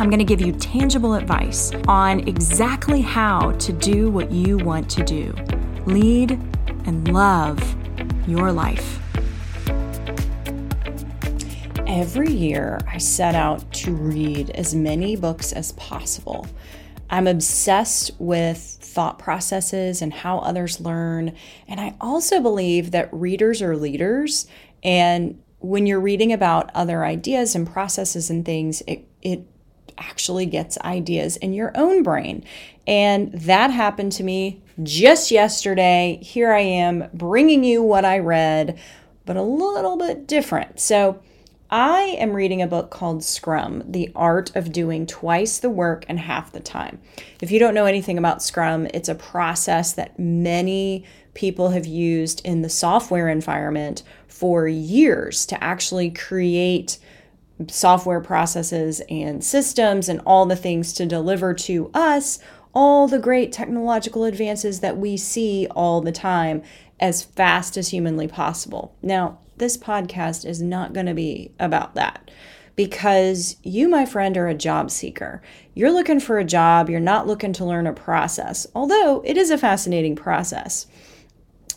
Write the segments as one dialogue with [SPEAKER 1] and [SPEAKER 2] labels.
[SPEAKER 1] I'm going to give you tangible advice on exactly how to do what you want to do lead and love your life. Every year, I set out to read as many books as possible. I'm obsessed with thought processes and how others learn. And I also believe that readers are leaders. And when you're reading about other ideas and processes and things, it, it actually gets ideas in your own brain. And that happened to me just yesterday. Here I am bringing you what I read, but a little bit different. So, I am reading a book called Scrum The Art of Doing Twice the Work and Half the Time. If you don't know anything about Scrum, it's a process that many people have used in the software environment for years to actually create software processes and systems and all the things to deliver to us all the great technological advances that we see all the time as fast as humanly possible. Now, this podcast is not going to be about that because you, my friend, are a job seeker. You're looking for a job, you're not looking to learn a process, although it is a fascinating process.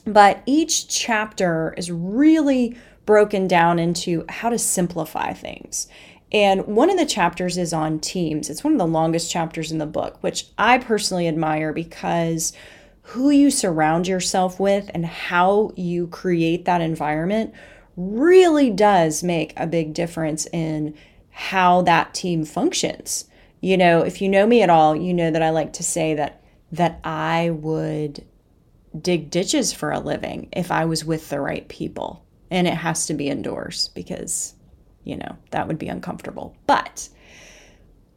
[SPEAKER 1] But each chapter is really broken down into how to simplify things. And one of the chapters is on teams. It's one of the longest chapters in the book, which I personally admire because who you surround yourself with and how you create that environment really does make a big difference in how that team functions. You know, if you know me at all, you know that I like to say that that I would dig ditches for a living if I was with the right people and it has to be indoors because, you know, that would be uncomfortable. But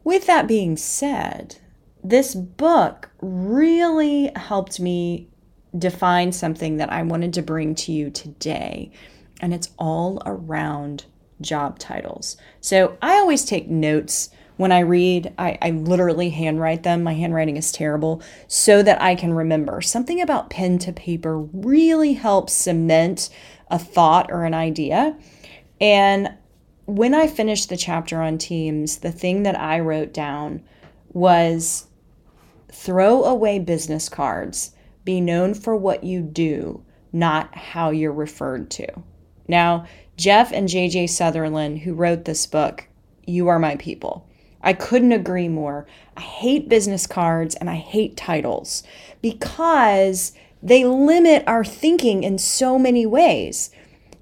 [SPEAKER 1] with that being said, this book really helped me define something that I wanted to bring to you today, and it's all around job titles. So I always take notes when I read, I, I, literally handwrite them. My handwriting is terrible, so that I can remember. Something about pen to paper really helps cement a thought or an idea. And when I finished the chapter on teams, the thing that I wrote down was throw away business cards, be known for what you do, not how you're referred to. Now, Jeff and JJ Sutherland, who wrote this book, You Are My People. I couldn't agree more. I hate business cards and I hate titles because they limit our thinking in so many ways.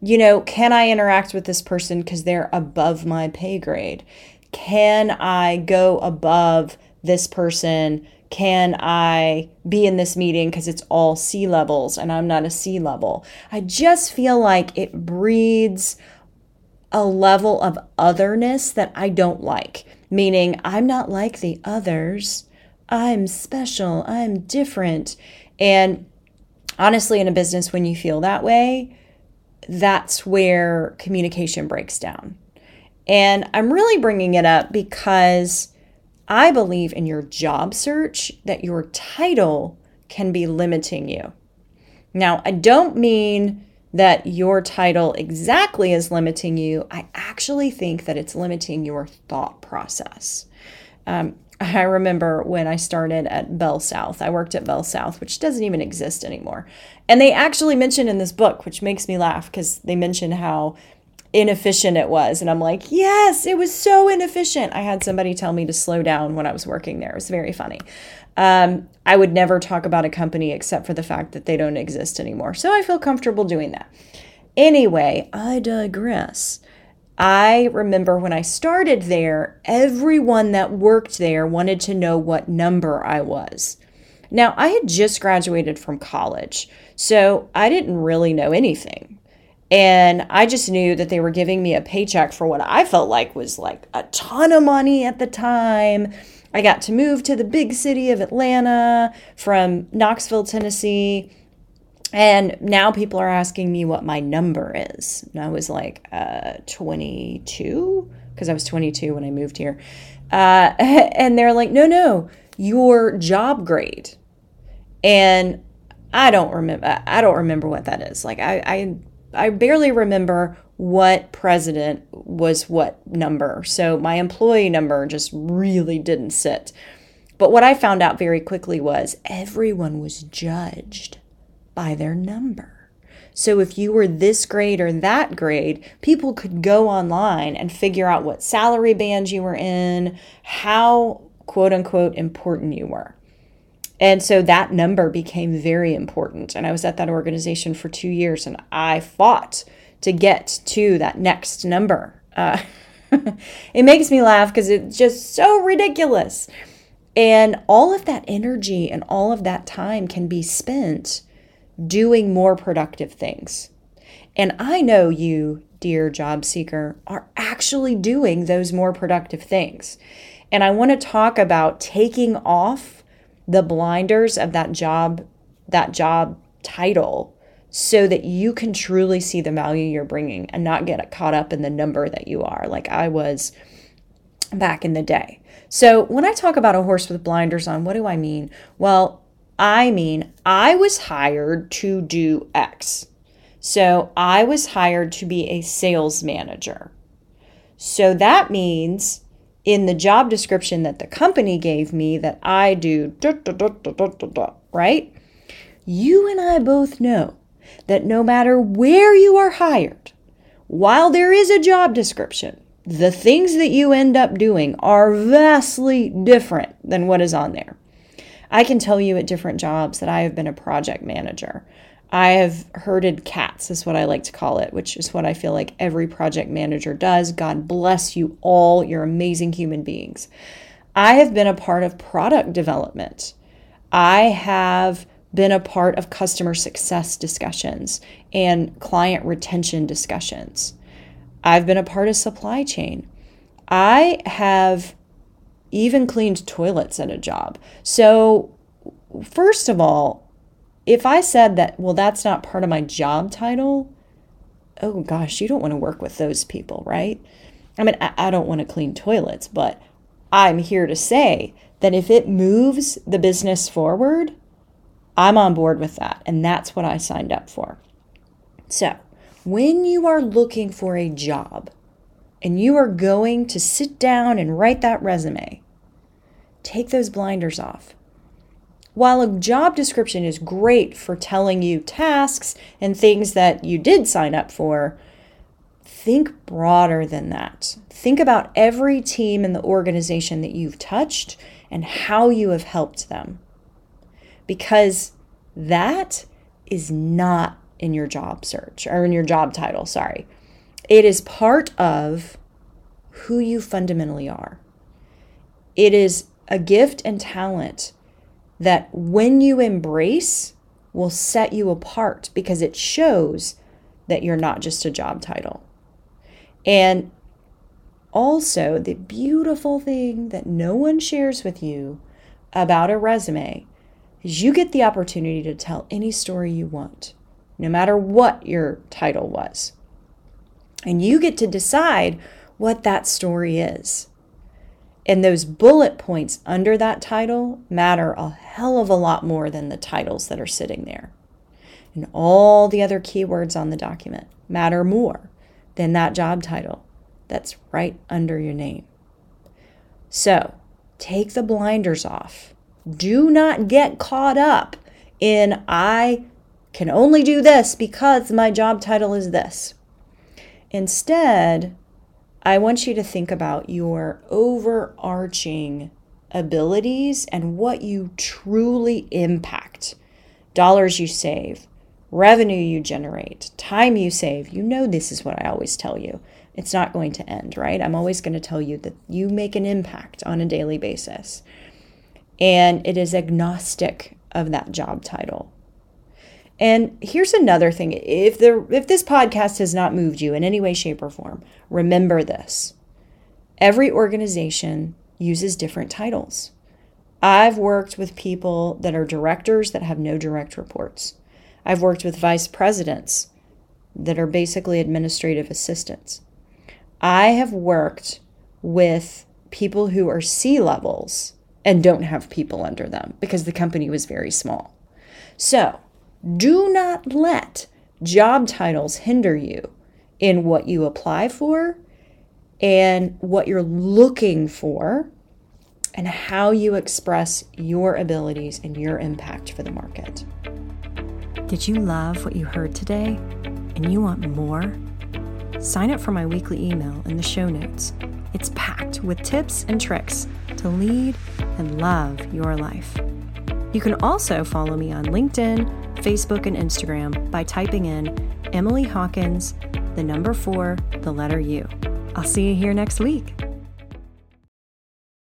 [SPEAKER 1] You know, can I interact with this person because they're above my pay grade? Can I go above this person? Can I be in this meeting because it's all C levels and I'm not a C level? I just feel like it breeds a level of otherness that I don't like, meaning I'm not like the others. I'm special. I'm different. And honestly, in a business, when you feel that way, that's where communication breaks down. And I'm really bringing it up because I believe in your job search that your title can be limiting you. Now, I don't mean that your title exactly is limiting you. I actually think that it's limiting your thought process. Um, I remember when I started at Bell South. I worked at Bell South, which doesn't even exist anymore. And they actually mention in this book, which makes me laugh because they mention how inefficient it was. And I'm like, yes, it was so inefficient. I had somebody tell me to slow down when I was working there. It was very funny. Um, I would never talk about a company except for the fact that they don't exist anymore. So I feel comfortable doing that. Anyway, I digress. I remember when I started there, everyone that worked there wanted to know what number I was. Now, I had just graduated from college, so I didn't really know anything. And I just knew that they were giving me a paycheck for what I felt like was like a ton of money at the time. I got to move to the big city of Atlanta from Knoxville, Tennessee. And now people are asking me what my number is. And I was like, uh, 22, because I was 22 when I moved here. Uh, and they're like, no, no, your job grade. And I don't remember. I don't remember what that is. Like I, I, I barely remember what president was what number. So my employee number just really didn't sit. But what I found out very quickly was everyone was judged by their number. So if you were this grade or that grade, people could go online and figure out what salary band you were in, how quote unquote important you were. And so that number became very important. And I was at that organization for two years and I fought to get to that next number. Uh, it makes me laugh because it's just so ridiculous. And all of that energy and all of that time can be spent doing more productive things. And I know you, dear job seeker, are actually doing those more productive things. And I want to talk about taking off the blinders of that job that job title so that you can truly see the value you're bringing and not get caught up in the number that you are, like I was back in the day. So, when I talk about a horse with blinders on, what do I mean? Well, I mean, I was hired to do X. So, I was hired to be a sales manager. So, that means in the job description that the company gave me that I do, right? You and I both know that no matter where you are hired, while there is a job description, the things that you end up doing are vastly different than what is on there. I can tell you at different jobs that I have been a project manager. I have herded cats, is what I like to call it, which is what I feel like every project manager does. God bless you all. You're amazing human beings. I have been a part of product development. I have been a part of customer success discussions and client retention discussions. I've been a part of supply chain. I have even cleaned toilets at a job. So, first of all, if I said that, well, that's not part of my job title, oh gosh, you don't want to work with those people, right? I mean, I, I don't want to clean toilets, but I'm here to say that if it moves the business forward, I'm on board with that. And that's what I signed up for. So, when you are looking for a job and you are going to sit down and write that resume, take those blinders off. While a job description is great for telling you tasks and things that you did sign up for, think broader than that. Think about every team in the organization that you've touched and how you have helped them because that is not in your job search or in your job title, sorry. It is part of who you fundamentally are. It is a gift and talent that when you embrace will set you apart because it shows that you're not just a job title. And also, the beautiful thing that no one shares with you about a resume is you get the opportunity to tell any story you want, no matter what your title was. And you get to decide what that story is. And those bullet points under that title matter a hell of a lot more than the titles that are sitting there. And all the other keywords on the document matter more than that job title that's right under your name. So take the blinders off do not get caught up in I can only do this because my job title is this. Instead, I want you to think about your overarching abilities and what you truly impact. Dollars you save, revenue you generate, time you save. You know, this is what I always tell you. It's not going to end, right? I'm always going to tell you that you make an impact on a daily basis and it is agnostic of that job title. And here's another thing. If the if this podcast has not moved you in any way shape or form, remember this. Every organization uses different titles. I've worked with people that are directors that have no direct reports. I've worked with vice presidents that are basically administrative assistants. I have worked with people who are C levels and don't have people under them because the company was very small. So do not let job titles hinder you in what you apply for and what you're looking for and how you express your abilities and your impact for the market.
[SPEAKER 2] Did you love what you heard today and you want more? Sign up for my weekly email in the show notes. It's packed with tips and tricks to lead and love your life. You can also follow me on LinkedIn, Facebook, and Instagram by typing in Emily Hawkins, the number four, the letter U. I'll see you here next week.